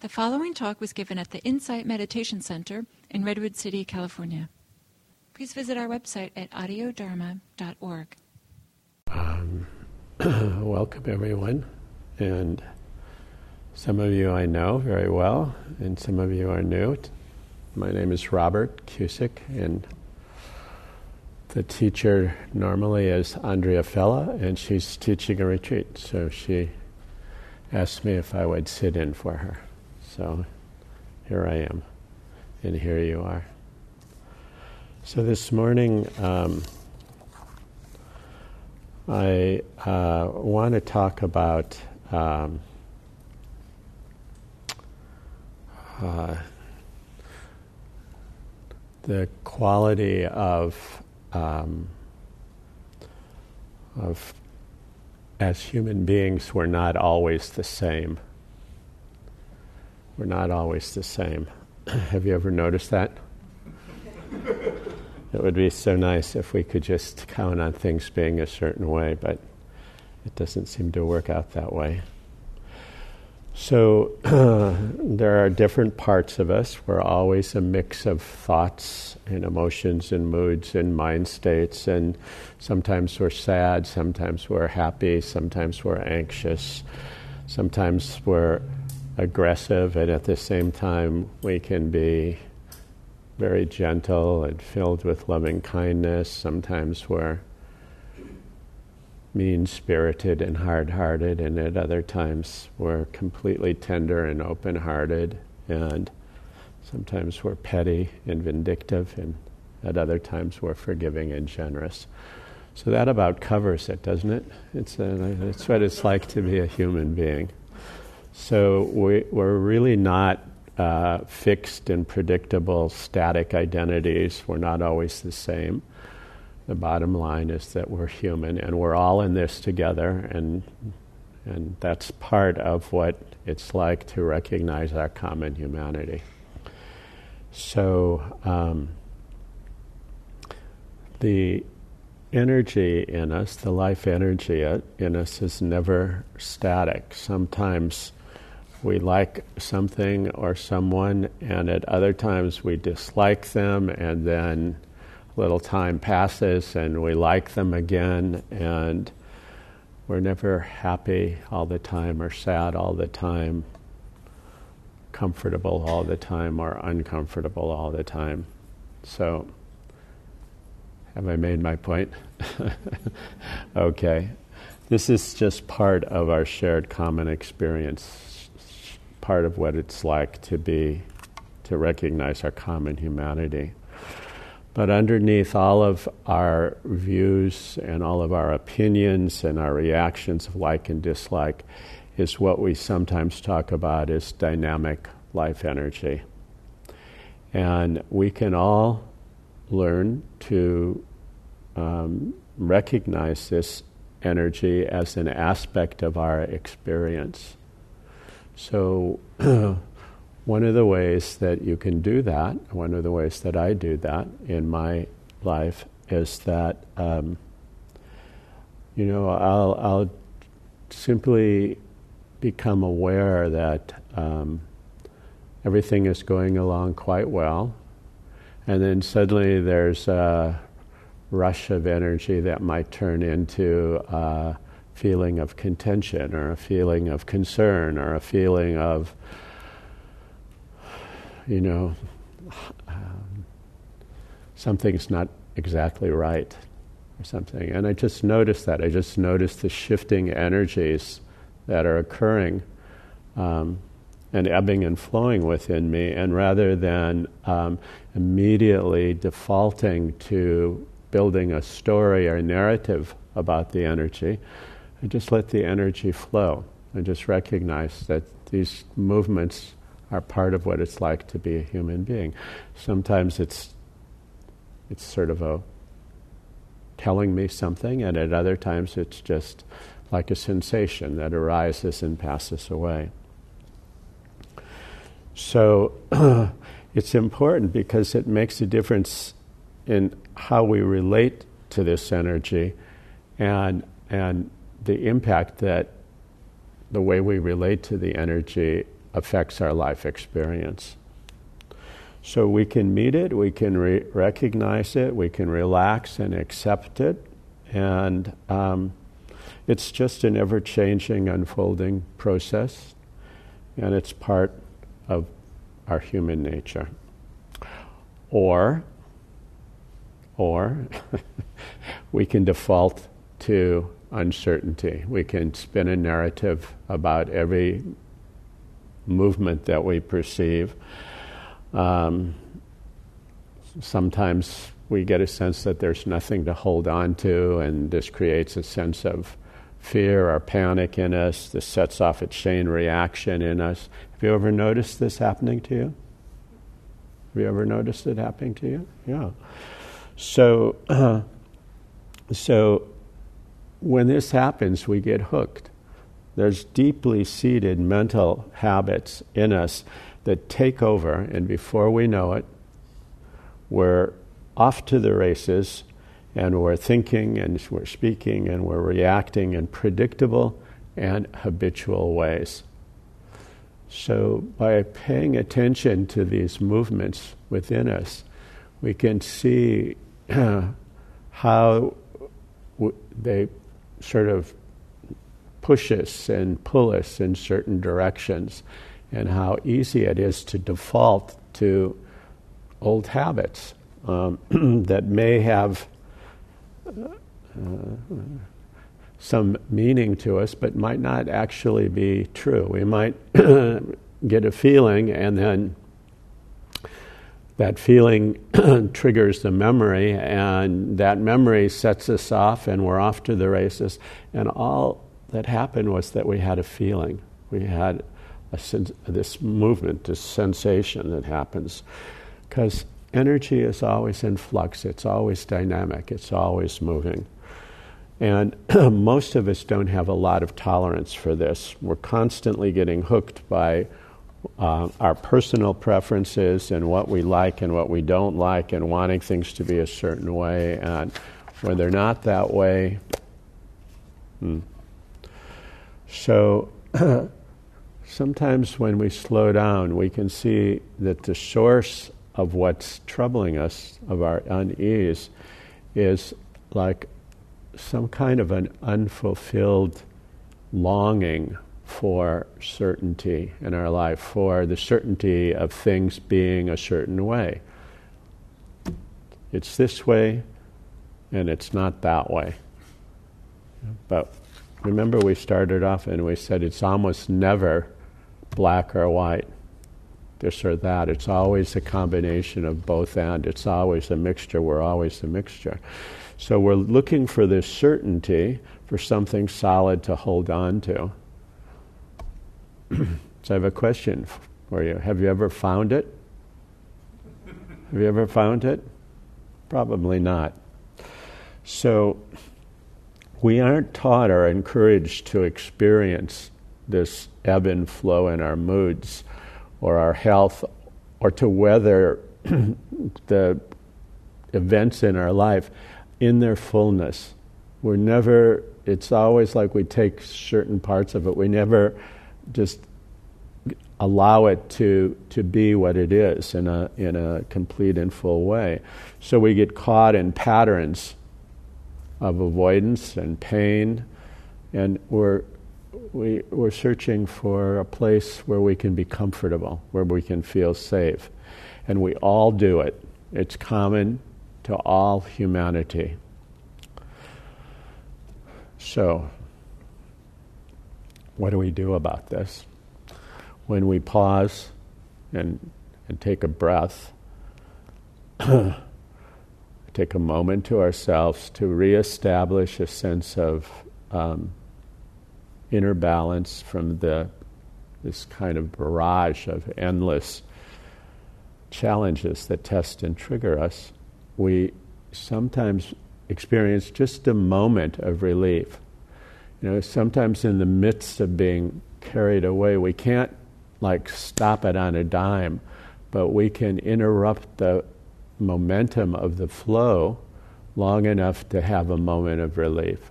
The following talk was given at the Insight Meditation Center in Redwood City, California. Please visit our website at audiodharma.org. Um, welcome, everyone. And some of you I know very well, and some of you are new. My name is Robert Cusick, and the teacher normally is Andrea Fella, and she's teaching a retreat. So she asked me if I would sit in for her. So here I am, and here you are. So this morning, um, I uh, want to talk about um, uh, the quality of um, of as human beings, we're not always the same. We're not always the same. Have you ever noticed that? it would be so nice if we could just count on things being a certain way, but it doesn't seem to work out that way. So there are different parts of us. We're always a mix of thoughts and emotions and moods and mind states, and sometimes we're sad, sometimes we're happy, sometimes we're anxious, sometimes we're aggressive, and at the same time, we can be very gentle and filled with loving kindness. Sometimes we're mean spirited and hard hearted, and at other times we're completely tender and open hearted, and sometimes we're petty and vindictive, and at other times we're forgiving and generous. So that about covers it, doesn't it? It's, uh, a, it's what it's like to be a human being. So we, we're really not uh, fixed and predictable static identities. We're not always the same. The bottom line is that we're human and we're all in this together, and, and that's part of what it's like to recognize our common humanity. So, um, the energy in us, the life energy in us, is never static. Sometimes we like something or someone, and at other times we dislike them, and then a little time passes and we like them again, and we're never happy all the time or sad all the time, comfortable all the time or uncomfortable all the time. So, have I made my point? okay. This is just part of our shared common experience part of what it's like to be, to recognize our common humanity. But underneath all of our views and all of our opinions and our reactions of like and dislike is what we sometimes talk about as dynamic life energy. And we can all learn to um, recognize this energy as an aspect of our experience. So, one of the ways that you can do that, one of the ways that I do that in my life, is that um, you know I'll, I'll simply become aware that um, everything is going along quite well, and then suddenly there's a rush of energy that might turn into. Uh, feeling of contention or a feeling of concern or a feeling of, you know, um, something's not exactly right or something. And I just noticed that. I just noticed the shifting energies that are occurring um, and ebbing and flowing within me. And rather than um, immediately defaulting to building a story or narrative about the energy, I just let the energy flow. I just recognize that these movements are part of what it's like to be a human being. Sometimes it's it's sort of a telling me something, and at other times it's just like a sensation that arises and passes away. So it's important because it makes a difference in how we relate to this energy and and the impact that the way we relate to the energy affects our life experience. So we can meet it, we can re- recognize it, we can relax and accept it, and um, it's just an ever changing, unfolding process, and it's part of our human nature. Or, or we can default to uncertainty. We can spin a narrative about every movement that we perceive. Um, sometimes we get a sense that there's nothing to hold on to, and this creates a sense of fear or panic in us. This sets off a chain reaction in us. Have you ever noticed this happening to you? Have you ever noticed it happening to you? Yeah. So, so when this happens, we get hooked. There's deeply seated mental habits in us that take over, and before we know it, we're off to the races and we're thinking and we're speaking and we're reacting in predictable and habitual ways. So, by paying attention to these movements within us, we can see how they sort of push us and pull us in certain directions, and how easy it is to default to old habits um, that may have uh, some meaning to us, but might not actually be true. We might get a feeling, and then that feeling triggers the memory, and that memory sets us off, and we're off to the races. And all that happened was that we had a feeling. We had sen- this movement, this sensation that happens. Because energy is always in flux, it's always dynamic, it's always moving. And most of us don't have a lot of tolerance for this. We're constantly getting hooked by uh, our personal preferences and what we like and what we don't like, and wanting things to be a certain way. And when they're not that way, hmm. so sometimes when we slow down, we can see that the source of what's troubling us, of our unease, is like some kind of an unfulfilled longing for certainty in our life, for the certainty of things being a certain way. It's this way, and it's not that way. But remember, we started off and we said it's almost never black or white this or that. It's always a combination of both and. It's always a mixture. We're always a mixture. So we're looking for this certainty for something solid to hold on to. so I have a question for you. Have you ever found it? Have you ever found it? Probably not. So we aren't taught or encouraged to experience this ebb and flow in our moods or our health or to weather the events in our life in their fullness. We're never, it's always like we take certain parts of it, we never just allow it to, to be what it is in a, in a complete and full way. So we get caught in patterns of avoidance and pain, and we're we, we're searching for a place where we can be comfortable, where we can feel safe. And we all do it. It's common to all humanity. So, what do we do about this? When we pause and, and take a breath, take a moment to ourselves to reestablish a sense of um, inner balance from the this kind of barrage of endless challenges that test and trigger us, we sometimes experience just a moment of relief. You know, sometimes in the midst of being carried away, we can't like stop it on a dime, but we can interrupt the momentum of the flow long enough to have a moment of relief.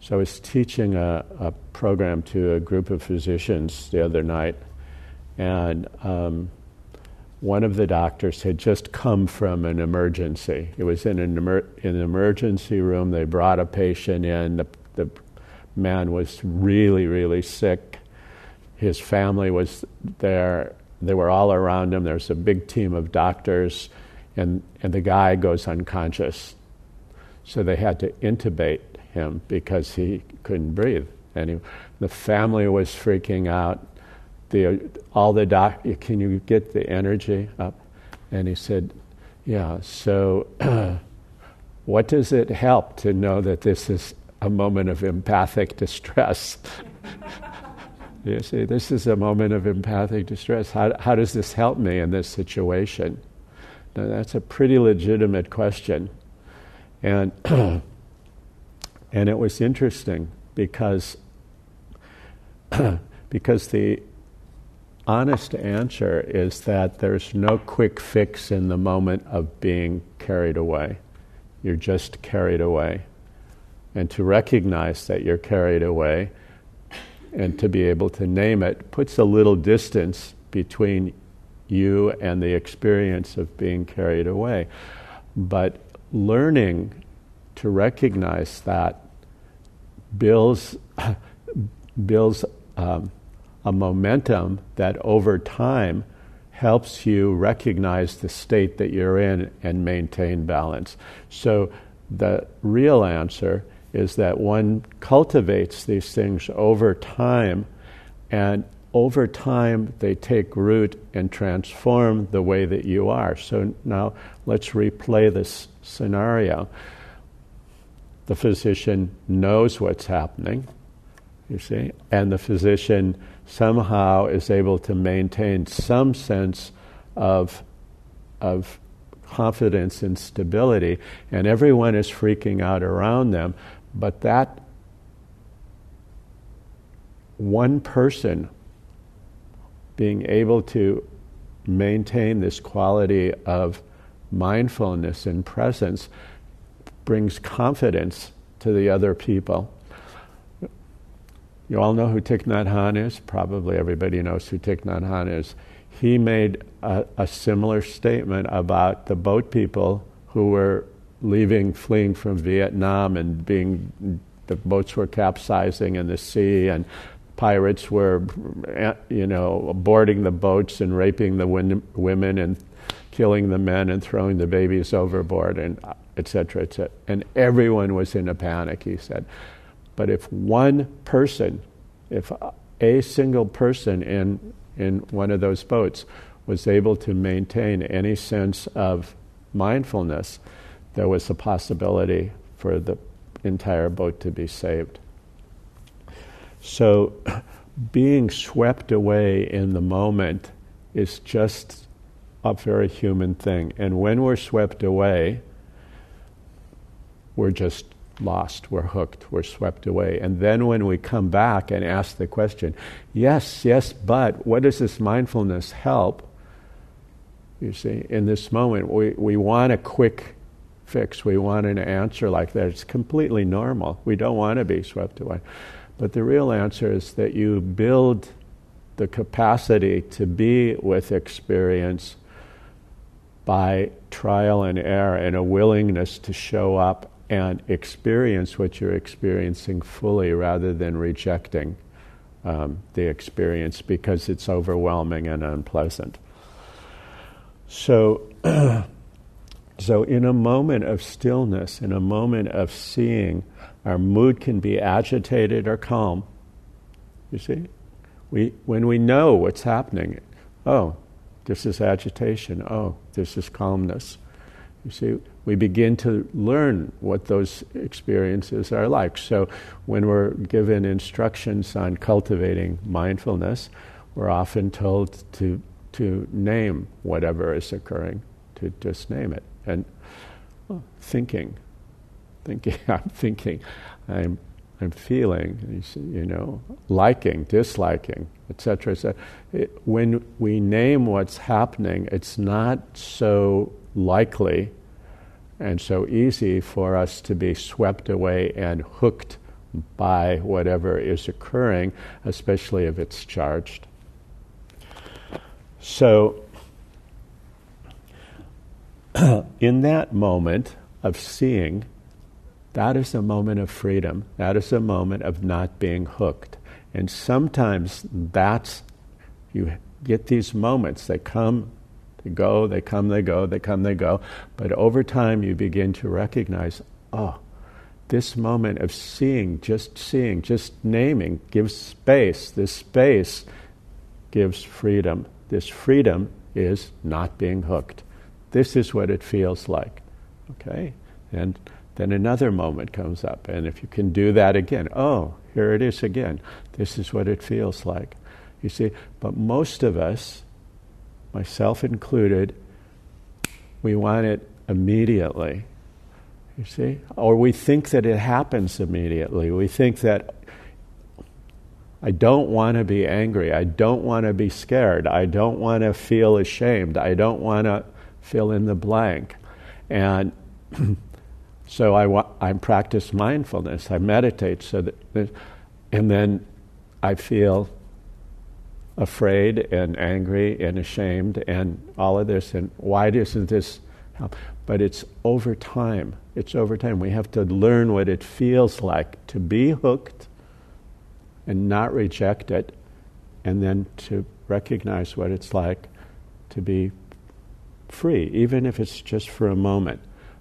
So I was teaching a, a, program to a group of physicians the other night, and um, one of the doctors had just come from an emergency. It was in an, emer- in an emergency room. They brought a patient in. The, the man was really, really sick. His family was there. They were all around him. There was a big team of doctors, and, and the guy goes unconscious. So they had to intubate him because he couldn't breathe. And he, the family was freaking out the all the doc can you get the energy up and he said yeah so what does it help to know that this is a moment of empathic distress you see this is a moment of empathic distress how, how does this help me in this situation now that's a pretty legitimate question and and it was interesting because because the honest answer is that there's no quick fix in the moment of being carried away. You're just carried away. And to recognize that you're carried away and to be able to name it puts a little distance between you and the experience of being carried away. But learning to recognize that builds, builds um, a momentum that over time helps you recognize the state that you're in and maintain balance. So the real answer is that one cultivates these things over time, and over time they take root and transform the way that you are. So now let's replay this scenario. The physician knows what's happening, you see, and the physician somehow is able to maintain some sense of, of confidence and stability, and everyone is freaking out around them, but that one person being able to maintain this quality of mindfulness and presence brings confidence to the other people. You all know who Thich Nhat Hanh is? Probably everybody knows who Thich Nhat Hanh is. He made a, a similar statement about the boat people who were leaving, fleeing from Vietnam, and being the boats were capsizing in the sea, and pirates were, you know, boarding the boats and raping the women and killing the men and throwing the babies overboard, and etc. etc. And everyone was in a panic. He said. But if one person, if a single person in, in one of those boats was able to maintain any sense of mindfulness, there was a possibility for the entire boat to be saved. So, being swept away in the moment is just a very human thing. And when we're swept away, we're just lost, we're hooked, we're swept away. And then when we come back and ask the question, yes, yes, but what does this mindfulness help? You see, in this moment, we, we want a quick fix. We want an answer like that. It's completely normal. We don't want to be swept away. But the real answer is that you build the capacity to be with experience by trial and error and a willingness to show up and experience what you're experiencing fully rather than rejecting um, the experience because it's overwhelming and unpleasant. So, so in a moment of stillness, in a moment of seeing, our mood can be agitated or calm. You see, we when we know what's happening, oh, this is agitation. Oh, this is calmness. You see, we begin to learn what those experiences are like. So, when we're given instructions on cultivating mindfulness, we're often told to, to name whatever is occurring, to just name it. And well, thinking, thinking, I'm thinking, I'm, I'm feeling, you know, liking, disliking, etc. etc. When we name what's happening, it's not so likely and so easy for us to be swept away and hooked by whatever is occurring, especially if it's charged. So, in that moment of seeing, that is a moment of freedom. That is a moment of not being hooked. And sometimes that's, you get these moments, they come, they go, they come, they go, they come, they go. But over time, you begin to recognize, oh, this moment of seeing, just seeing, just naming, gives space. This space gives freedom. This freedom is not being hooked. This is what it feels like. Okay? And then another moment comes up. And if you can do that again, oh, here it is again. This is what it feels like. You see, but most of us, myself included, we want it immediately. You see? Or we think that it happens immediately. We think that I don't want to be angry. I don't want to be scared. I don't want to feel ashamed. I don't want to fill in the blank. And so I, wa- I practice mindfulness. I meditate so that, and then I feel afraid and angry and ashamed and all of this. And why doesn't this help? But it's over time. It's over time. We have to learn what it feels like to be hooked and not reject it, and then to recognize what it's like to be free, even if it's just for a moment.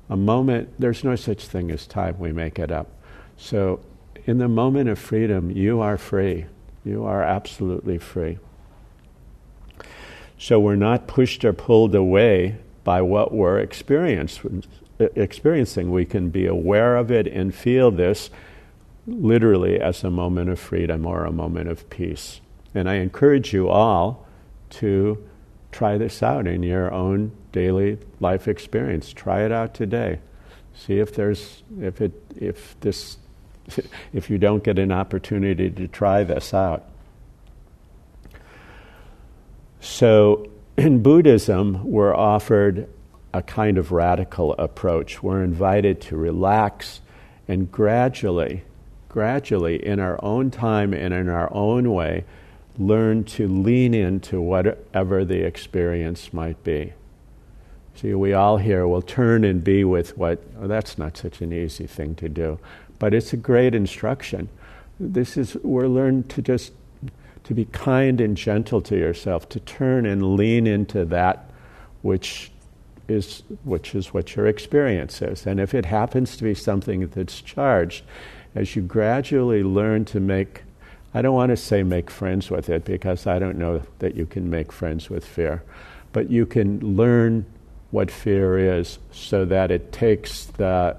A moment, there's no such thing as time, we make it up. So, in the moment of freedom, you are free. You are absolutely free. So we're not pushed or pulled away by what we're experiencing. We can be aware of it and feel this literally as a moment of freedom or a moment of peace. And I encourage you all to try this out in your own daily life experience. Try it out today. See if there's if it if this if you don't get an opportunity to try this out. So, in Buddhism, we're offered a kind of radical approach. We're invited to relax and gradually, gradually, in our own time and in our own way, learn to lean into whatever the experience might be. See, we all here will turn and be with what, oh, that's not such an easy thing to do. But it's a great instruction. This is, we're learned to just to be kind and gentle to yourself, to turn and lean into that which is which is what your experience is. And if it happens to be something that's charged, as you gradually learn to make I don't want to say make friends with it because I don't know that you can make friends with fear, but you can learn what fear is so that it takes the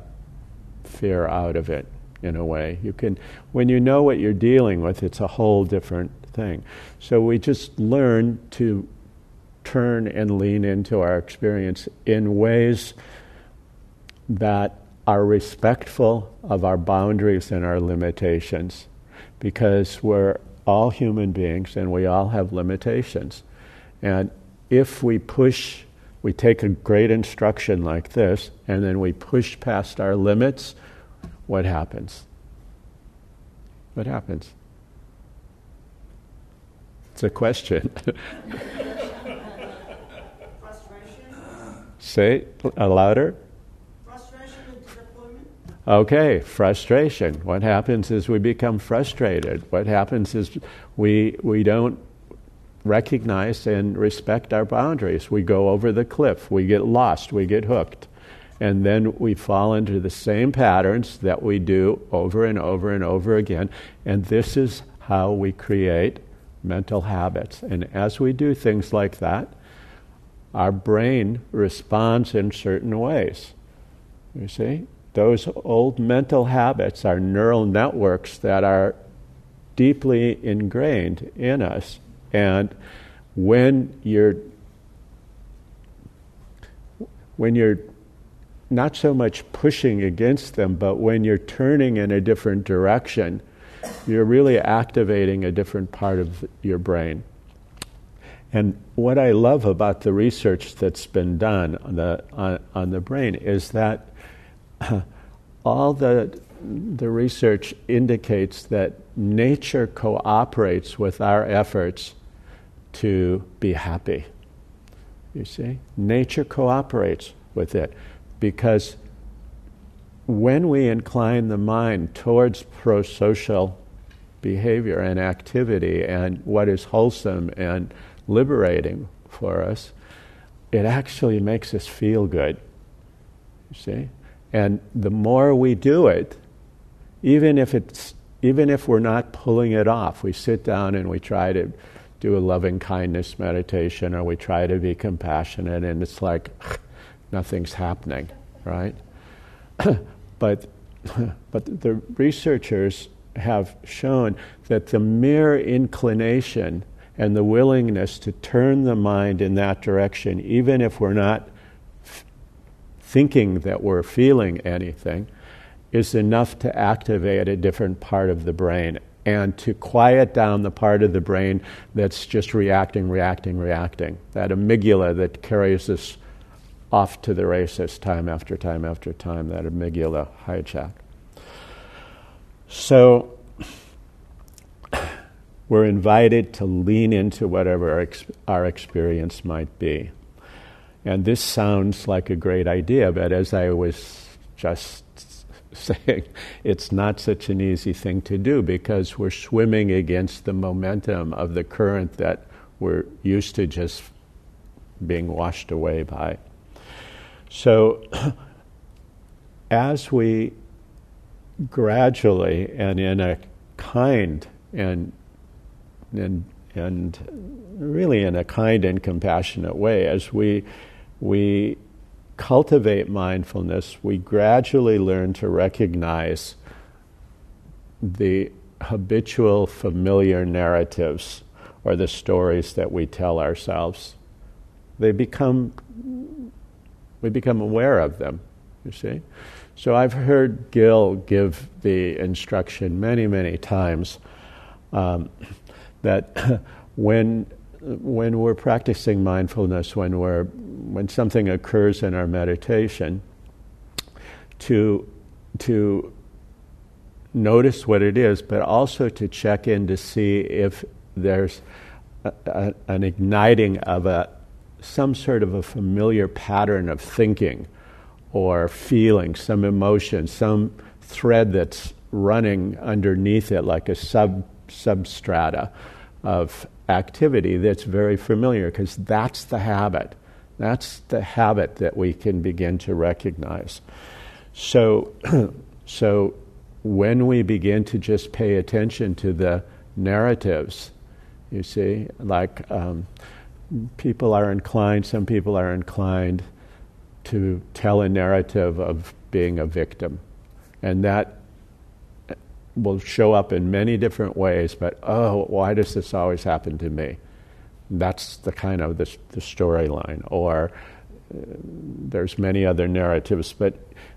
fear out of it in a way. You can when you know what you're dealing with, it's a whole different thing. So we just learn to turn and lean into our experience in ways that are respectful of our boundaries and our limitations because we're all human beings and we all have limitations. And if we push, we take a great instruction like this and then we push past our limits, what happens? What happens? It's a question. Frustration? Say a louder. Okay, frustration. What happens is we become frustrated. What happens is we we don't recognize and respect our boundaries. We go over the cliff. We get lost. We get hooked. And then we fall into the same patterns that we do over and over and over again. And this is how we create mental habits. And as we do things like that, our brain responds in certain ways. You see? Those old mental habits are neural networks that are deeply ingrained in us. And when you're when you're not so much pushing against them, but when you're turning in a different direction, you're really activating a different part of your brain. And what I love about the research that's been done on the, on, on the brain is that all the, the research indicates that nature cooperates with our efforts to be happy, You see? Nature cooperates with it because when we incline the mind towards pro social behavior and activity and what is wholesome and liberating for us, it actually makes us feel good. You see? And the more we do it, even if it's even if we're not pulling it off, we sit down and we try to do a loving kindness meditation or we try to be compassionate and it's like nothing's happening, right? but but the researchers have shown that the mere inclination and the willingness to turn the mind in that direction, even if we're not thinking that we're feeling anything, is enough to activate a different part of the brain and to quiet down the part of the brain that's just reacting, reacting, reacting. That amygdala that carries us off to the races time after time after time, that amygdala hijack. So, we're invited to lean into whatever our, ex- our experience might be. And this sounds like a great idea, but as I was just saying, it's not such an easy thing to do because we're swimming against the momentum of the current that we're used to just being washed away by. So, as we gradually and in a kind and and and really in a kind and compassionate way as we we cultivate mindfulness we gradually learn to recognize the habitual familiar narratives or the stories that we tell ourselves. They become we become aware of them you see? So i've heard gil give the instruction many many times um, that when when we're practicing mindfulness, when we're when something occurs in our meditation, to to notice what it is, but also to check in to see if there's a, a, an igniting of a some sort of a familiar pattern of thinking or feeling, some emotion, some thread that's running underneath it like a sub substrata of activity that's very familiar because that's the habit. That's the habit that we can begin to recognize. So, so when we begin to just pay attention to the narratives, you see, like um, people are inclined, some people are inclined to tell a narrative of being a victim. And that will show up in many different ways, but oh, why does this always happen to me? That's the kind of the, the storyline. Or uh, there's many other narratives, but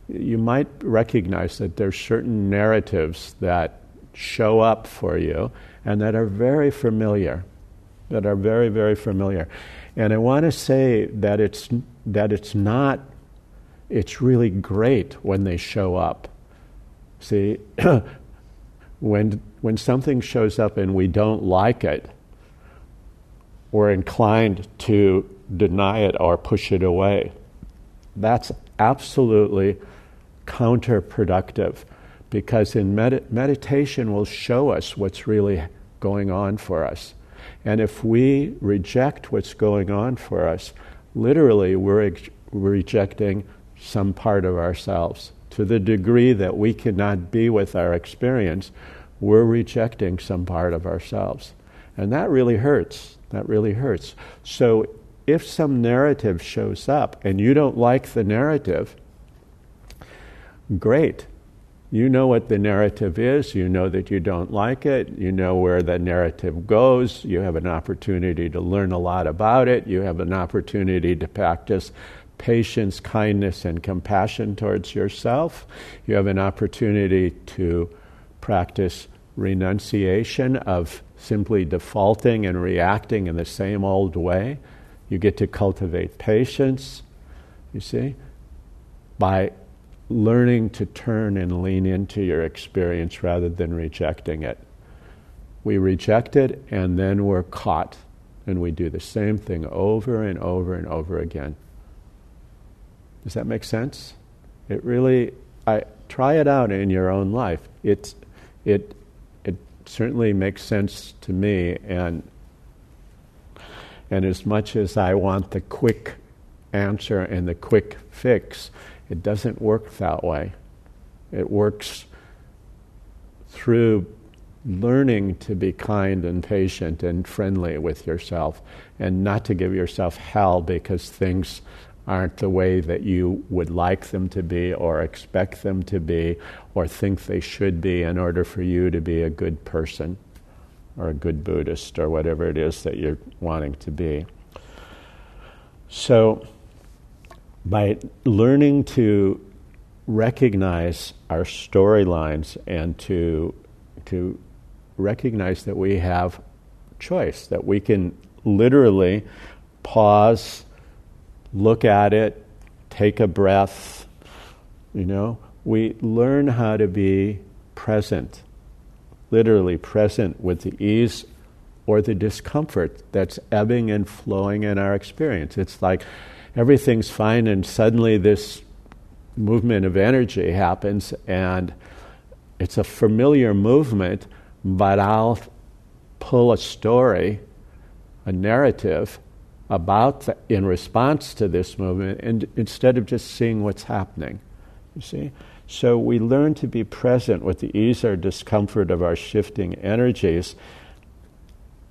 you might recognize that there's certain narratives that show up for you and that are very familiar, that are very, very familiar. And I want to say that it's, that it's not, it's really great when they show up. See, when, when something shows up and we don't like it, we're inclined to deny it or push it away. That's absolutely counterproductive because in med- meditation will show us what's really going on for us. And if we reject what's going on for us, literally we're ex- rejecting some part of ourselves to the degree that we cannot be with our experience, we're rejecting some part of ourselves. And that really hurts. That really hurts. So if some narrative shows up and you don't like the narrative, great. You know what the narrative is. You know that you don't like it. You know where the narrative goes. You have an opportunity to learn a lot about it. You have an opportunity to practice patience, kindness, and compassion towards yourself. You have an opportunity to practice renunciation of simply defaulting and reacting in the same old way. You get to cultivate patience, you see, by learning to turn and lean into your experience rather than rejecting it. We reject it and then we're caught And we do the same thing over and over and over again. Does that make sense? It really, I try it out in your own life. It, it, it certainly makes sense to me, and and as much as I want the quick answer and the quick fix, it doesn't work that way. It works through learning to be kind and patient and friendly with yourself and not to give yourself hell because things aren't the way that you would like them to be or expect them to be or think they should be in order for you to be a good person or a good Buddhist or whatever it is that you're wanting to be. So, by learning to recognize our storylines and to, to recognize that we have choice, that we can literally pause, look at it, take a breath, you know, we learn how to be present, literally present with the ease or the discomfort that's ebbing and flowing in our experience. It's like everything's fine, and suddenly this movement of energy happens, and it's a familiar movement, but I'll pull a story, a narrative about the, in response to this movement, and instead of just seeing what's happening, you see. So we learn to be present with the ease or discomfort of our shifting energies,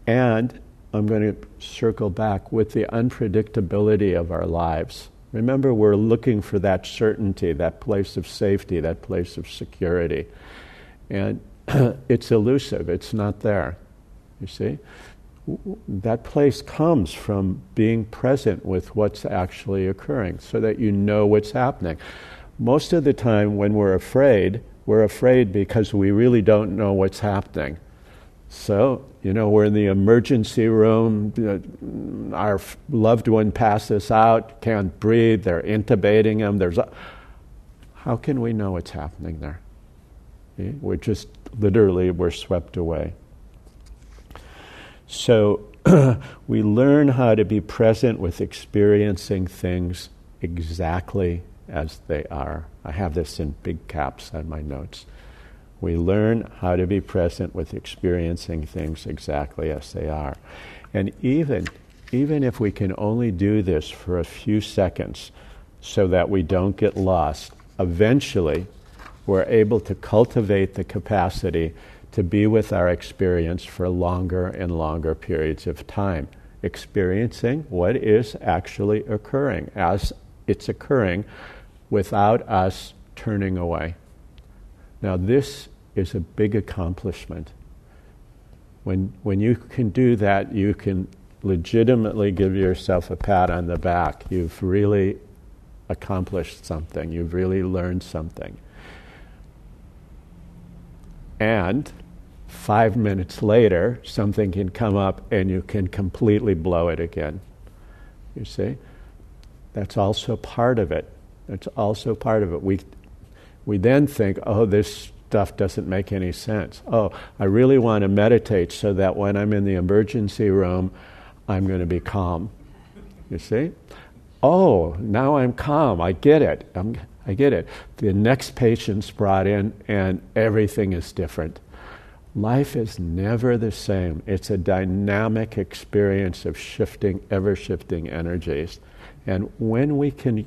and I'm going to circle back with the unpredictability of our lives. Remember, we're looking for that certainty, that place of safety, that place of security. And it's elusive, it's not there. You see? That place comes from being present with what's actually occurring so that you know what's happening. Most of the time, when we're afraid, we're afraid because we really don't know what's happening. So, you know, we're in the emergency room, our loved one passes out, can't breathe, they're intubating him. There's a, how can we know what's happening there? Eh, we're just literally, we're swept away. So, we learn how to be present with experiencing things exactly as they are. I have this in big caps on my notes. We learn how to be present with experiencing things exactly as they are. And even, even if we can only do this for a few seconds so that we don't get lost, eventually we're able to cultivate the capacity to be with our experience for longer and longer periods of time, experiencing what is actually occurring as it's occurring without us turning away. Now, this is a big accomplishment. When, when you can do that, you can legitimately give yourself a pat on the back. You've really accomplished something, you've really learned something. And five minutes later, something can come up and you can completely blow it again. You see? That's also part of it. That's also part of it. We, we then think, oh, this stuff doesn't make any sense. Oh, I really want to meditate so that when I'm in the emergency room, I'm going to be calm. You see? Oh, now I'm calm. I get it. I'm, I get it. The next patient's brought in, and everything is different. Life is never the same. It's a dynamic experience of shifting, ever shifting energies. And when we can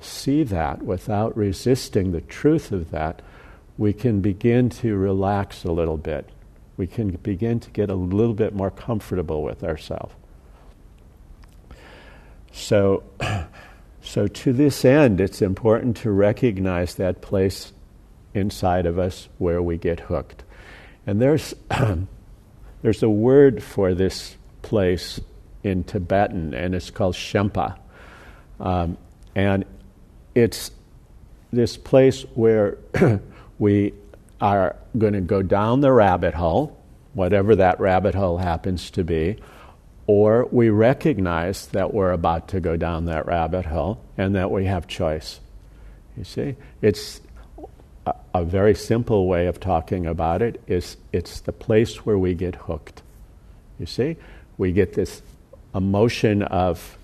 see that without resisting the truth of that, we can begin to relax a little bit. We can begin to get a little bit more comfortable with ourselves. So, so to this end, it's important to recognize that place inside of us where we get hooked. And there's, there's a word for this place in Tibetan, and it's called Shenpa. Um, and it's this place where we are going to go down the rabbit hole, whatever that rabbit hole happens to be, or we recognize that we're about to go down that rabbit hole and that we have choice. You see? It's a, a very simple way of talking about it is it's the place where we get hooked. You see? We get this emotion of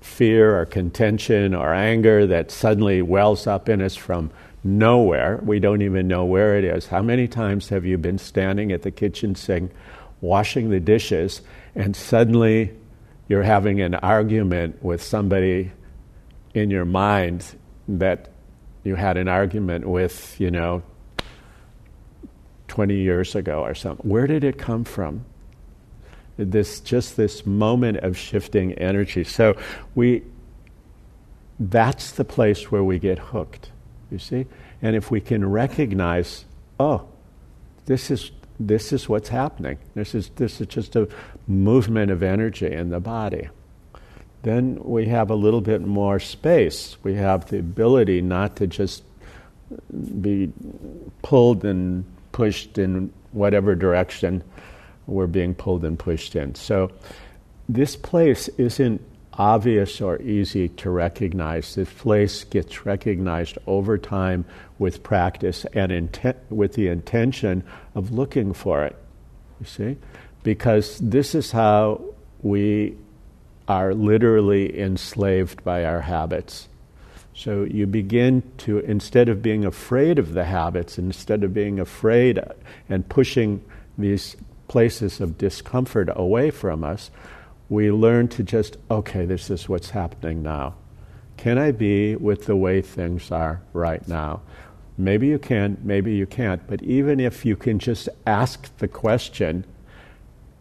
fear or contention or anger that suddenly wells up in us from nowhere. We don't even know where it is. How many times have you been standing at the kitchen sink washing the dishes and suddenly you're having an argument with somebody in your mind that you had an argument with, you know, 20 years ago or something. Where did it come from? This just this moment of shifting energy. So we that's the place where we get hooked. You see? And if we can recognize, oh, this is this is what's happening. This is this is just a movement of energy in the body. Then we have a little bit more space. We have the ability not to just be pulled and pushed in whatever direction we're being pulled and pushed in. So this place isn't obvious or easy to recognize. This place gets recognized over time with practice and inten- with the intention of looking for it. You see? Because this is how we are literally enslaved by our habits. So you begin to, instead of being afraid of the habits, instead of being afraid and pushing these places of discomfort away from us, we learn to just, okay, this is what's happening now. Can I be with the way things are right now? Maybe you can, maybe you can't, but even if you can just ask the question,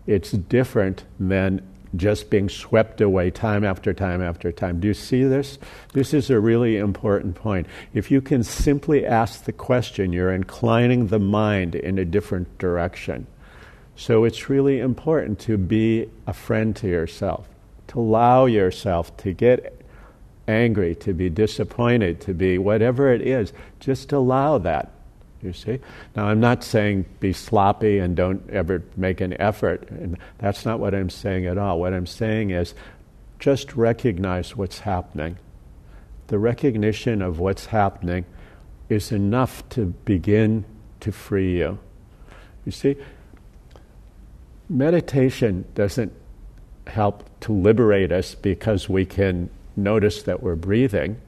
it's different than just being swept away time after time after time. Do you see this? This is a really important point. If you can simply ask the question, you're inclining the mind in a different direction. So it's really important to be a friend to yourself, to allow yourself to get angry, to be disappointed, to be whatever it is. Just allow that. You see? Now, I'm not saying be sloppy and don't ever make an effort. And that's not what I'm saying at all. What I'm saying is just recognize what's happening. The recognition of what's happening is enough to begin to free you. You see, meditation doesn't help to liberate us because we can notice that we're breathing.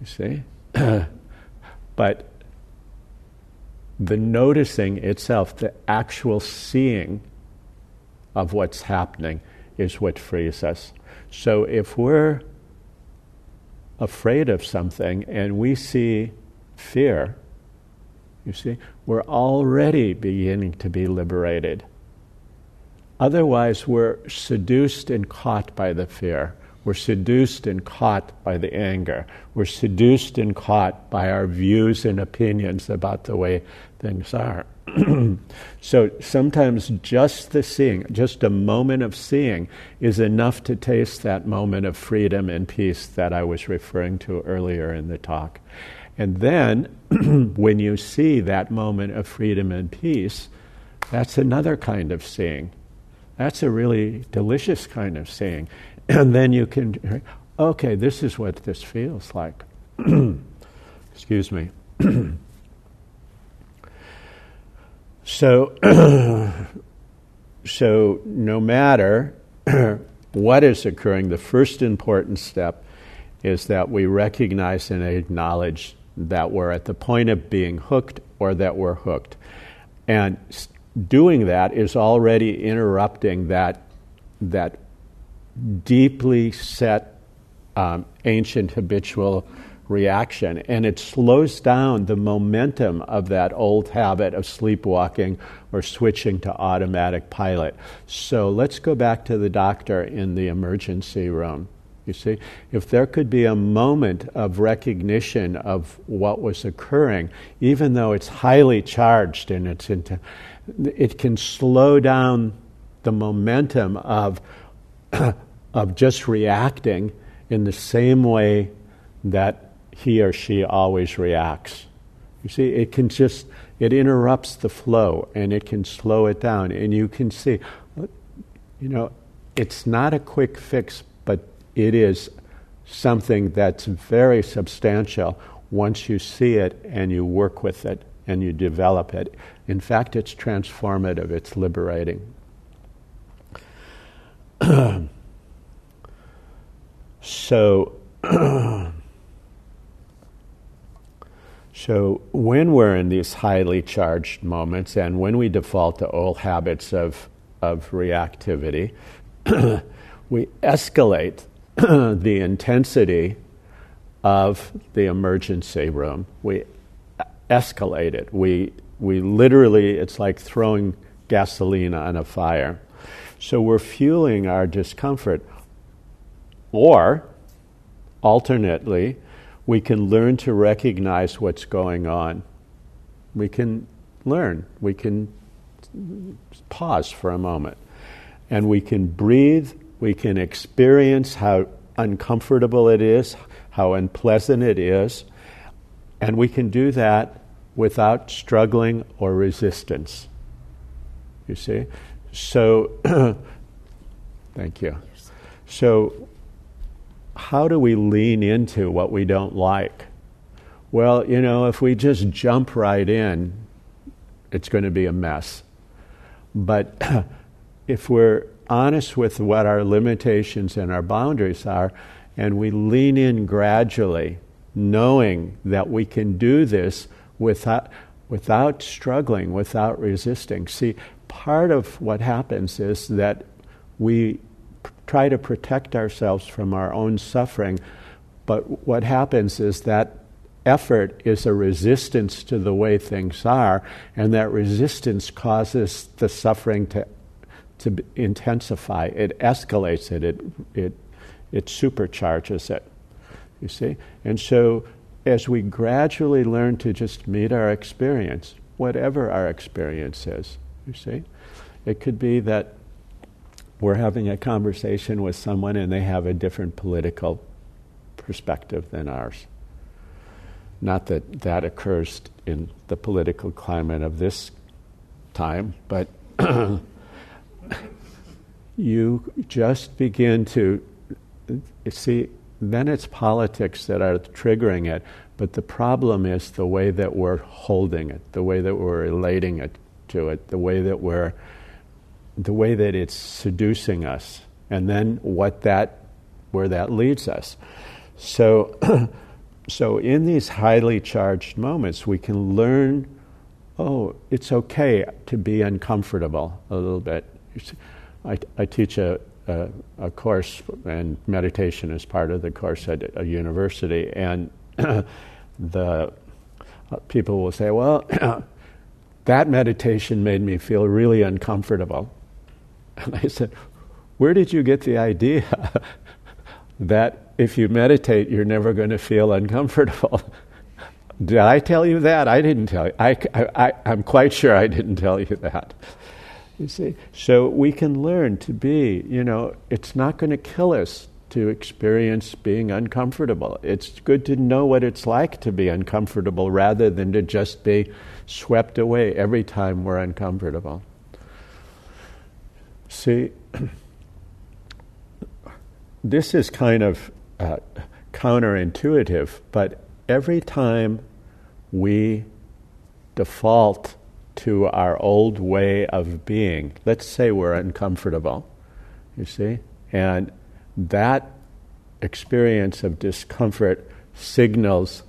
You see? but the noticing itself, the actual seeing of what's happening, is what frees us. So if we're afraid of something and we see fear, you see, we're already beginning to be liberated. Otherwise, we're seduced and caught by the fear. We're seduced and caught by the anger. We're seduced and caught by our views and opinions about the way things are. so sometimes just the seeing, just a moment of seeing, is enough to taste that moment of freedom and peace that I was referring to earlier in the talk. And then, when you see that moment of freedom and peace, that's another kind of seeing. That's a really delicious kind of seeing. And then you can, okay, this is what this feels like. Excuse me. so, so no matter what is occurring, the first important step is that we recognize and acknowledge that we're at the point of being hooked or that we're hooked. And doing that is already interrupting that, that deeply set um, ancient habitual reaction. And it slows down the momentum of that old habit of sleepwalking or switching to automatic pilot. So let's go back to the doctor in the emergency room. You see, if there could be a moment of recognition of what was occurring, even though it's highly charged and it's into, it can slow down the momentum of, of just reacting in the same way that he or she always reacts. You see, it can just, it interrupts the flow and it can slow it down. And you can see, you know, it's not a quick fix, but it is something that's very substantial once you see it and you work with it and you develop it. In fact, it's transformative, it's liberating. so, so when we're in these highly charged moments and when we default to old habits of, of reactivity, we escalate the intensity of the emergency room. We escalate it. We, we literally, it's like throwing gasoline on a fire. So we're fueling our discomfort. Or, alternately, we can learn to recognize what's going on. We can learn. We can pause for a moment. And we can breathe. We can experience how uncomfortable it is, how unpleasant it is. And we can do that without struggling or resistance. You see? So, thank you. So, how do we lean into what we don't like? Well, you know, if we just jump right in, it's going to be a mess. But if we're honest with what our limitations and our boundaries are, and we lean in gradually, knowing that we can do this without, without struggling, without resisting. See, part of what happens is that we p- try to protect ourselves from our own suffering, but what happens is that effort is a resistance to the way things are, and that resistance causes the suffering to, to intensify. It escalates it, it, it it supercharges it. You see? And so, as we gradually learn to just meet our experience, whatever our experience is, you see, it could be that we're having a conversation with someone and they have a different political perspective than ours. Not that that occurs in the political climate of this time, but you just begin to see, then it's politics that are triggering it. But the problem is the way that we're holding it, the way that we're relating it to it, the way that we're, the way that it's seducing us, and then what that, where that leads us. So, so in these highly charged moments, we can learn. Oh, it's okay to be uncomfortable a little bit. I, I teach a, a, a, course, and meditation is part of the course at a university, and the uh, people will say, "Well, that meditation made me feel really uncomfortable," and I said, "Where did you get the idea that if you meditate, you're never going to feel uncomfortable?" Did I tell you that? I didn't tell you. I, I, I'm quite sure I didn't tell you that. You see? So we can learn to be, you know, it's not going to kill us to experience being uncomfortable. It's good to know what it's like to be uncomfortable rather than to just be swept away every time we're uncomfortable. See, this is kind of uh, counterintuitive, but every time we default to our old way of being. Let's say we're uncomfortable, you see? And that experience of discomfort signals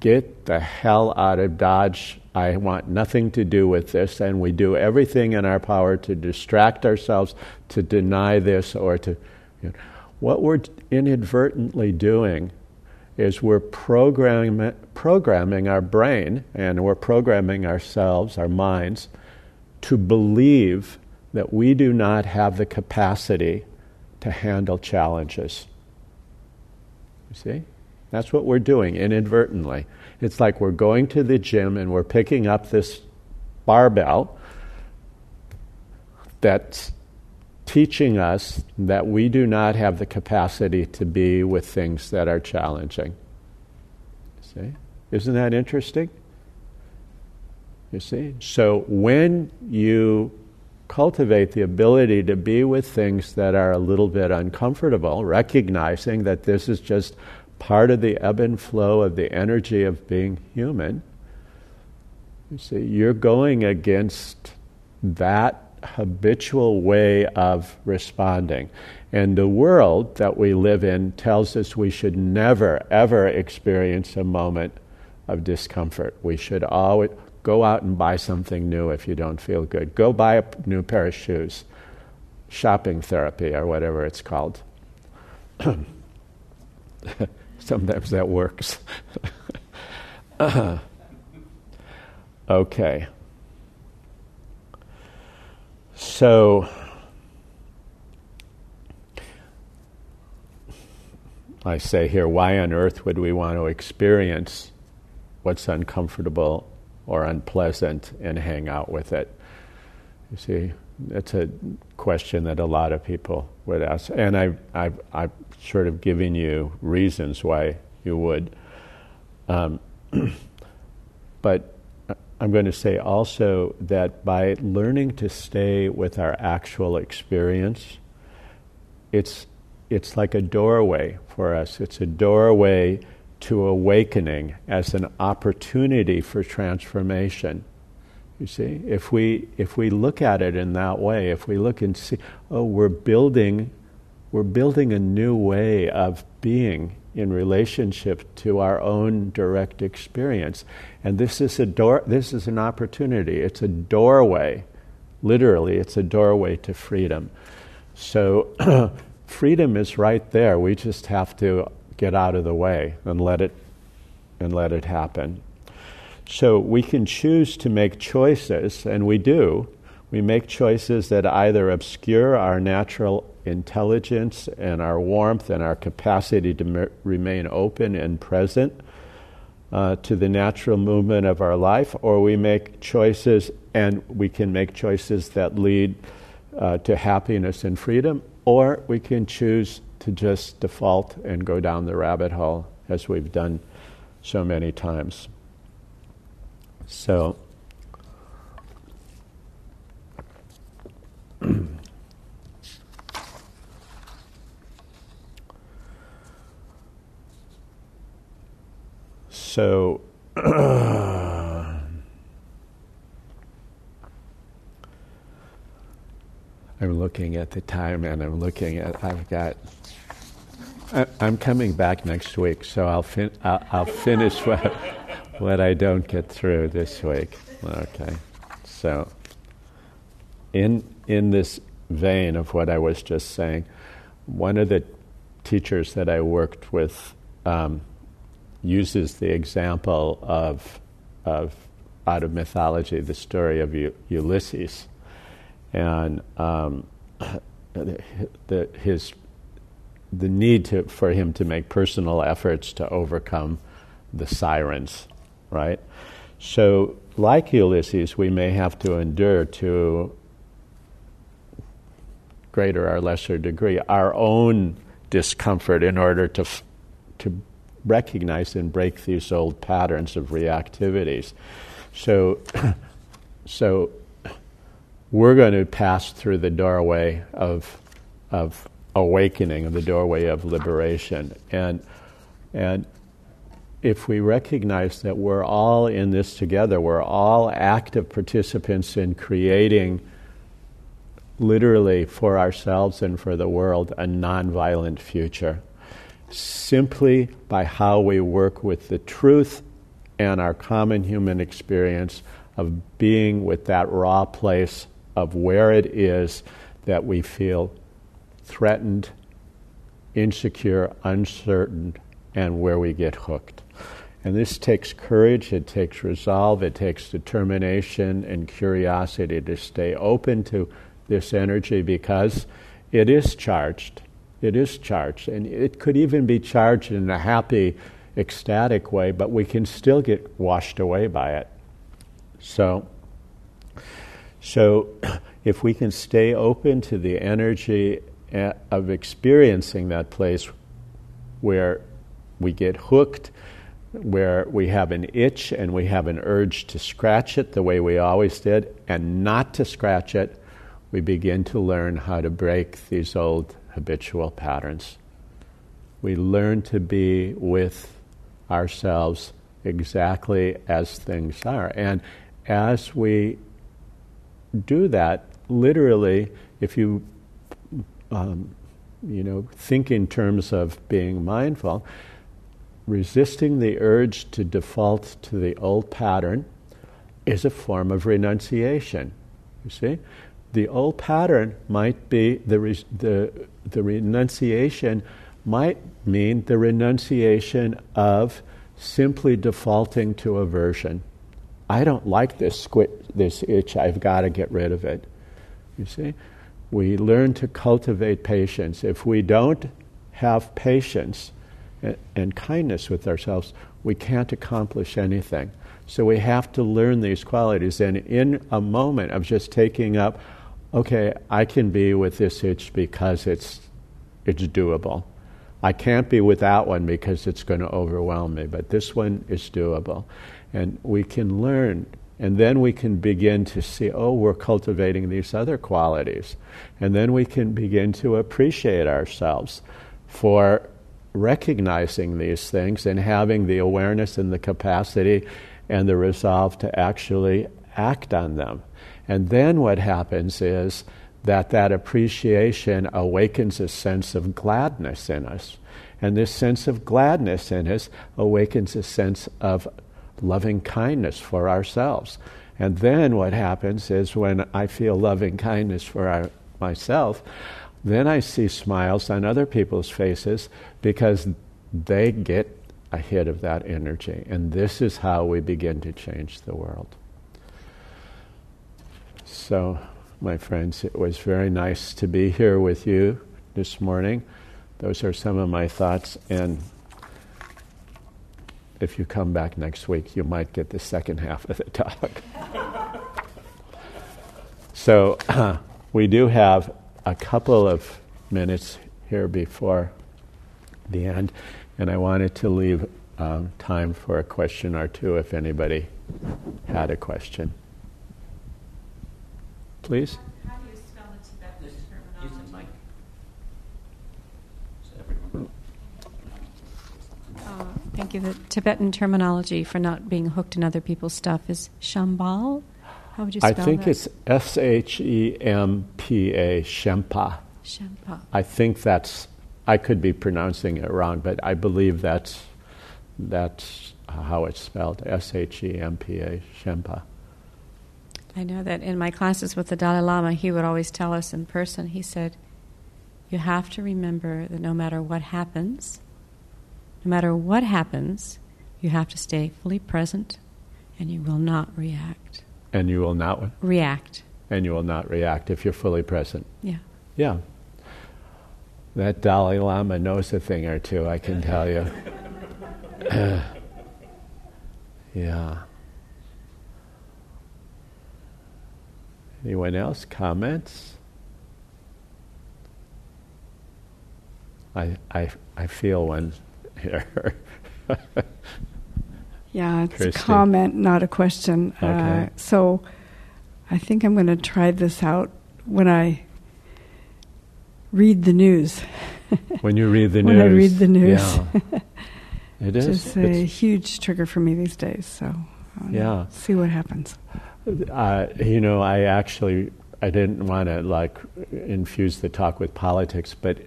get the hell out of Dodge. I want nothing to do with this. And we do everything in our power to distract ourselves, to deny this, or to. You know, what we're inadvertently doing is we're programming, programming our brain and we're programming ourselves, our minds, to believe that we do not have the capacity to handle challenges. You see? That's what we're doing inadvertently. It's like we're going to the gym and we're picking up this barbell that's teaching us that we do not have the capacity to be with things that are challenging. See? Isn't that interesting? You see? So when you cultivate the ability to be with things that are a little bit uncomfortable, recognizing that this is just part of the ebb and flow of the energy of being human, You see, you're going against that habitual way of responding. And the world that we live in tells us we should never, ever experience a moment of discomfort. We should always go out and buy something new if you don't feel good. Go buy a new pair of shoes. Shopping therapy, or whatever it's called. Sometimes that works. okay. So, I say here, why on earth would we want to experience what's uncomfortable or unpleasant and hang out with it? You see, it's a question that a lot of people would ask. And I, I, I've sort of given you reasons why you would. Um, but I'm going to say also that by learning to stay with our actual experience, it's, it's like a doorway for us. It's a doorway to awakening as an opportunity for transformation. You see, if we, if we look at it in that way, if we look and see, oh, we're building, we're building a new way of being in relationship to our own direct experience. And this is a door this is an opportunity. It's a doorway. Literally, it's a doorway to freedom. So freedom is right there. We just have to get out of the way and let it and let it happen. So we can choose to make choices, and we do. We make choices that either obscure our natural intelligence and our warmth and our capacity to m- remain open and present uh, to the natural movement of our life, or we make choices and we can make choices that lead uh, to happiness and freedom, or we can choose to just default and go down the rabbit hole as we've done so many times. So, So, I'm looking at the time and I'm looking at, I've got, I, am coming back next week, so I'll, fin- I'll, I'll finish what, what I don't get through this week. Okay. So, in, in this vein of what I was just saying, one of the teachers that I worked with um, uses the example of, of out of mythology, the story of U- Ulysses, and um, the, the, his the need to, for him to make personal efforts to overcome the sirens, right? So, like Ulysses, we may have to endure to greater or lesser degree our own discomfort in order to to recognize and break these old patterns of reactivities. So, so we're going to pass through the doorway of, of awakening, the doorway of liberation. And, and if we recognize that we're all in this together, we're all active participants in creating, literally for ourselves and for the world, a nonviolent future simply by how we work with the truth and our common human experience of being with that raw place of where it is that we feel threatened, insecure, uncertain, and where we get hooked. And this takes courage, it takes resolve, it takes determination and curiosity to stay open to this energy because it is charged. It is charged, and it could even be charged in a happy, ecstatic way, but we can still get washed away by it. So, so if we can stay open to the energy Uh, of experiencing that place where we get hooked, where we have an itch and we have an urge to scratch it the way we always did, and not to scratch it, we begin to learn how to break these old habitual patterns. We learn to be with ourselves exactly as things are. And, as we do that, literally, if you um, you know think in terms of being mindful, resisting the urge to default to the old pattern is a form of renunciation. You see, the old pattern might be the re- the the renunciation might mean the renunciation of simply defaulting to aversion. I don't like this squit, this itch. I've got to get rid of it. You see, we learn to cultivate patience. If we don't have patience and, kindness with ourselves, we can't accomplish anything. So we have to learn these qualities. And in a moment of just taking up, okay, I can be with this itch because it's it's doable. I can't be without one because it's going to overwhelm me, but this one is doable. And we can learn, and then we can begin to see, oh, we're cultivating these other qualities. And then we can begin to appreciate ourselves for recognizing these things and having the awareness and the capacity and the resolve to actually act on them. And then what happens is that that appreciation awakens a sense of gladness in us. And this sense of gladness in us awakens a sense of loving kindness for ourselves. And then what happens is when I feel loving kindness for our, myself, then I see smiles on other people's faces because they get a hit of that energy. And this is how we begin to change the world. So, my friends, it was very nice to be here with you this morning. Those are some of my thoughts, and if you come back next week, you might get the second half of the talk. so, uh, we do have a couple of minutes here before the end. And I wanted to leave um, time for a question or two if anybody had a question. Please? How do you spell the Tibetan terminology? Uh, thank you. The Tibetan terminology for not being hooked in other people's stuff is shenpa. How would you spell I think that? it's S H E M P A, Shempa. Shempa. I think that's I could be pronouncing it wrong, but I believe that's that's how it's spelled. S H E M P A, Shempa. I know that in my classes with the Dalai Lama, he would always tell us in person, he said, You have to remember that no matter what happens, no matter what happens, you have to stay fully present and you will not react. And you will not React. and you will not react if you're fully present. Yeah. Yeah. That Dalai Lama knows a thing or two, I can tell you. yeah. Anyone else? Comments? I, I, I feel one here. Yeah, it's Christy. a comment, not a question. Okay. Uh, so I think I'm going to try this out when I read the news. when you read the news. When. I read the news. Yeah. It is. It's a It's- huge trigger for me these days. So I'll Yeah. see what happens. Uh, you know, I actually I didn't want to like infuse the talk with politics, but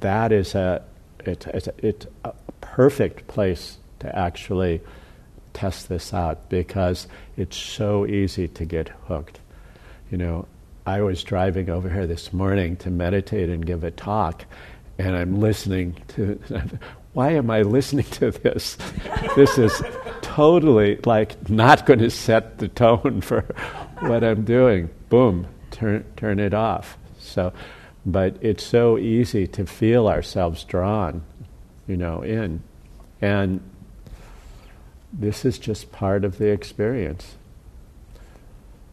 that is a a, it's a perfect place to actually test this out because it's so easy to get hooked. You know, I was driving over here this morning to meditate and give a talk, and I'm listening to. Why am I listening to this? This is totally like not going to set the tone for what I'm doing. Boom, turn turn it off. So, but it's so easy to feel ourselves drawn, you know, in, and this is just part of the experience.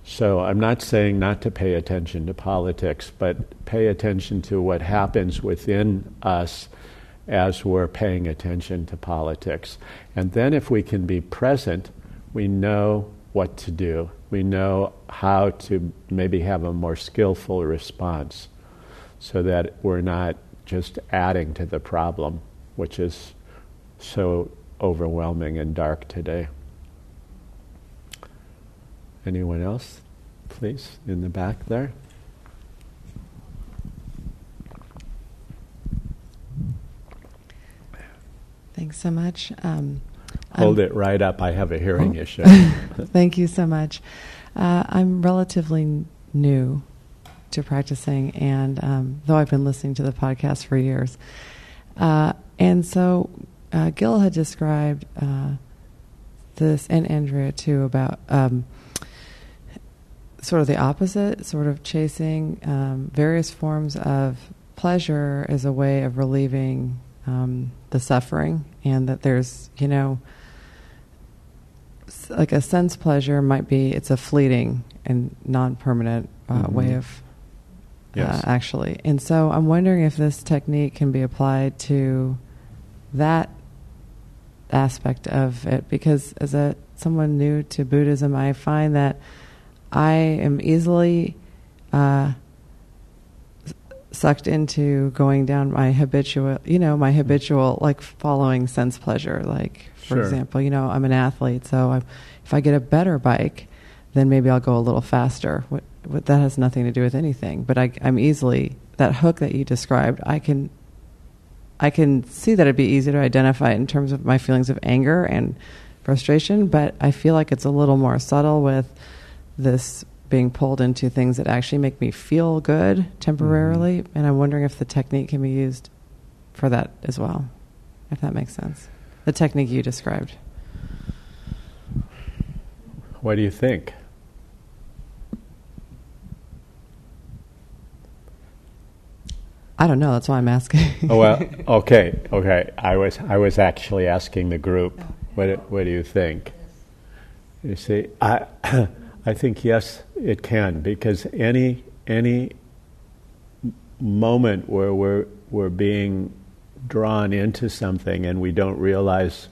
So I'm not saying not to pay attention to politics, but pay attention to what happens within us as we're paying attention to politics. And then if we can be present, we know what to do. We know how to maybe have a more skillful response so that we're not just adding to the problem, which is so overwhelming and dark today. Anyone else, please, in the back there? Thanks so much. Um, Hold it right up. I have a hearing oh. issue. Thank you so much. Uh, I'm relatively new to practicing, and um, though I've been listening to the podcast for years, uh, and so uh, Gil had described uh, this, and Andrea too, about um, sort of the opposite, sort of chasing um, various forms of pleasure as a way of relieving um, the suffering, and that there's, you know, like a sense pleasure might be it's a fleeting and non-permanent uh, mm-hmm. way of uh, actually. And so I'm wondering if this technique can be applied to that aspect of it because as a someone new to Buddhism, I find that I am easily uh, sucked into going down my habitual, you know, my habitual like following sense pleasure. Like, for sure. example, you know, I'm an athlete, so I'm, if I get a better bike, then maybe I'll go a little faster. That has nothing to do with anything. But I, I'm easily that hook that you described. I can, I can see that it'd be easy to identify in terms of my feelings of anger and frustration. But I feel like it's a little more subtle with this being pulled into things that actually make me feel good temporarily. Mm-hmm. And I'm wondering if the technique can be used for that as well, if that makes sense. The technique you described. What do you think? I don't know. That's why I'm asking. oh, well, okay, okay. I was I was actually asking the group. What what do you think? You see, I I think yes, it can because any any moment where we're we're being drawn into something and we don't realize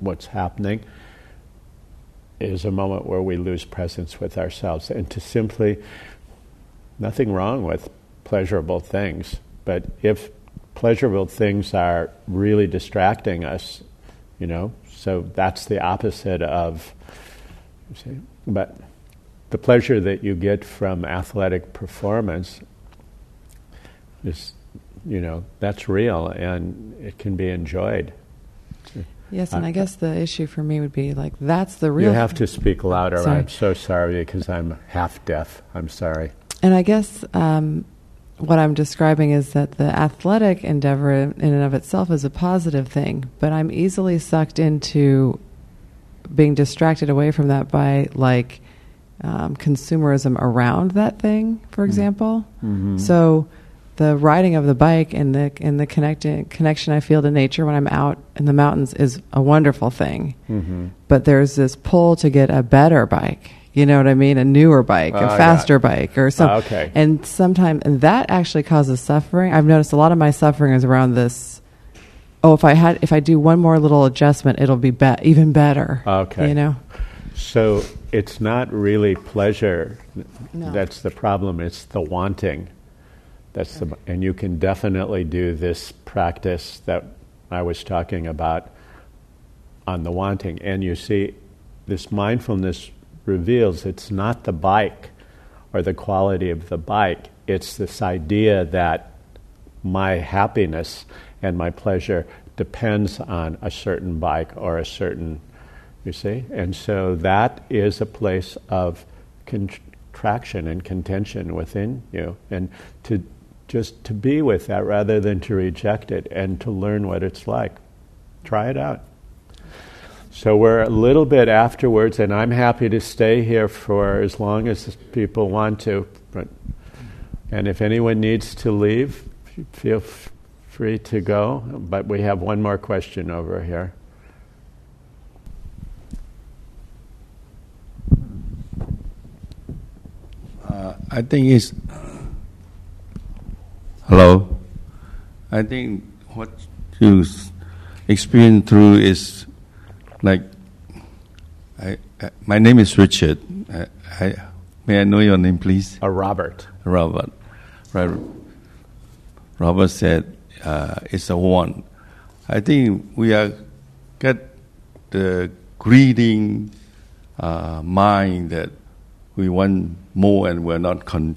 what's happening is a moment where we lose presence with ourselves and to simply nothing wrong with pleasurable things but if pleasurable things are really distracting us you know so that's the opposite of but the pleasure that you get from athletic performance is, you know, that's real and it can be enjoyed. Yes, and I, I guess the issue for me would be like that's the real. You have to speak louder. Sorry. I'm so sorry because I'm half deaf. I'm sorry. And I guess um, what I'm describing is that the athletic endeavor in and of itself is a positive thing, but I'm easily sucked into being distracted away from that by like um, consumerism around that thing, for mm-hmm. example. Mm-hmm. So the riding of the bike and the and the connecting connection I feel to nature when I'm out in the mountains is a wonderful thing. Mm-hmm. But there's this pull to get a better bike. You know what I mean? A newer bike, uh, a faster bike, or something. Uh, okay. And sometimes, and that actually causes suffering. I've noticed a lot of my suffering is around this. Oh, if I had, if I do one more little adjustment, it'll be, be- even better. Okay. You know. So it's not really pleasure. No. That's the problem. It's the wanting. That's okay. the, and you can definitely do this practice that I was talking about on the wanting. And you see, this mindfulness reveals it's not the bike or the quality of the bike. It's this idea that my happiness and my pleasure depends on a certain bike or a certain you see? And so that is a place of contraction and contention within you. And to just to be with that rather than to reject it and to learn what it's like. Try it out. So we're a little bit afterwards, and I'm happy to stay here for as long as people want to. But, and if anyone needs to leave, feel f- free to go. But we have one more question over here. Uh, I think it's hello. I think what you experience through is like I, I, my name is Richard. I, I, may I know your name, please? Uh, Robert. Robert. Right. Robert said uh, it's a one. I think we are get the greeting uh, mind that we want more and we're not con-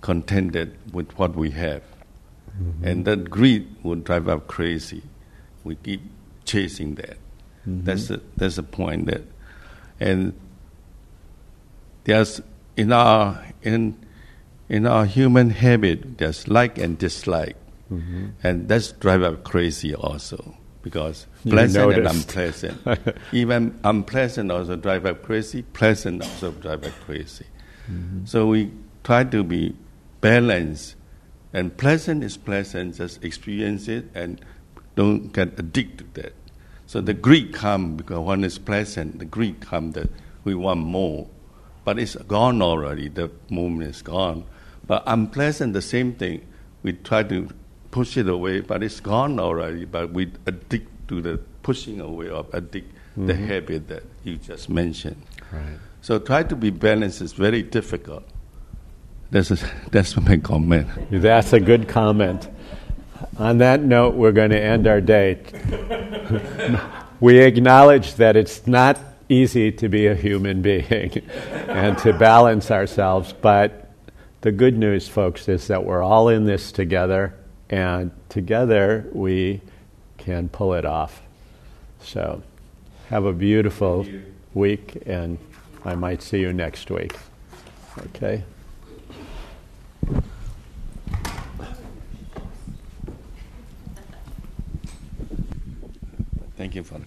contented with what we have. Mm-hmm. And that greed will drive us crazy. We keep chasing that. Mm-hmm. That's the, that's the point that, and there's in our in in our human habit there's like and dislike, mm-hmm. and that's drive us crazy also because pleasant and unpleasant. Even unpleasant also drive us crazy. Pleasant also drive us crazy. Mm-hmm. So we try to be balanced, and pleasant is pleasant. Just experience it and don't get addicted to that. So the greed come because one is pleasant. The greed come that we want more, but it's gone already. The moment is gone. But unpleasant, the same thing. We try to push it away, but it's gone already. But we addict to the pushing away of addict mm-hmm. the habit that you just mentioned. Right. So try to be balanced is very difficult. That's a, that's my comment. That's a good comment. On that note, we're going to end our day. we acknowledge that it's not easy to be a human being and to balance ourselves, but the good news, folks, is that we're all in this together, and together we can pull it off. So, have a beautiful week, and I might see you next week. Okay? Thank you, Father.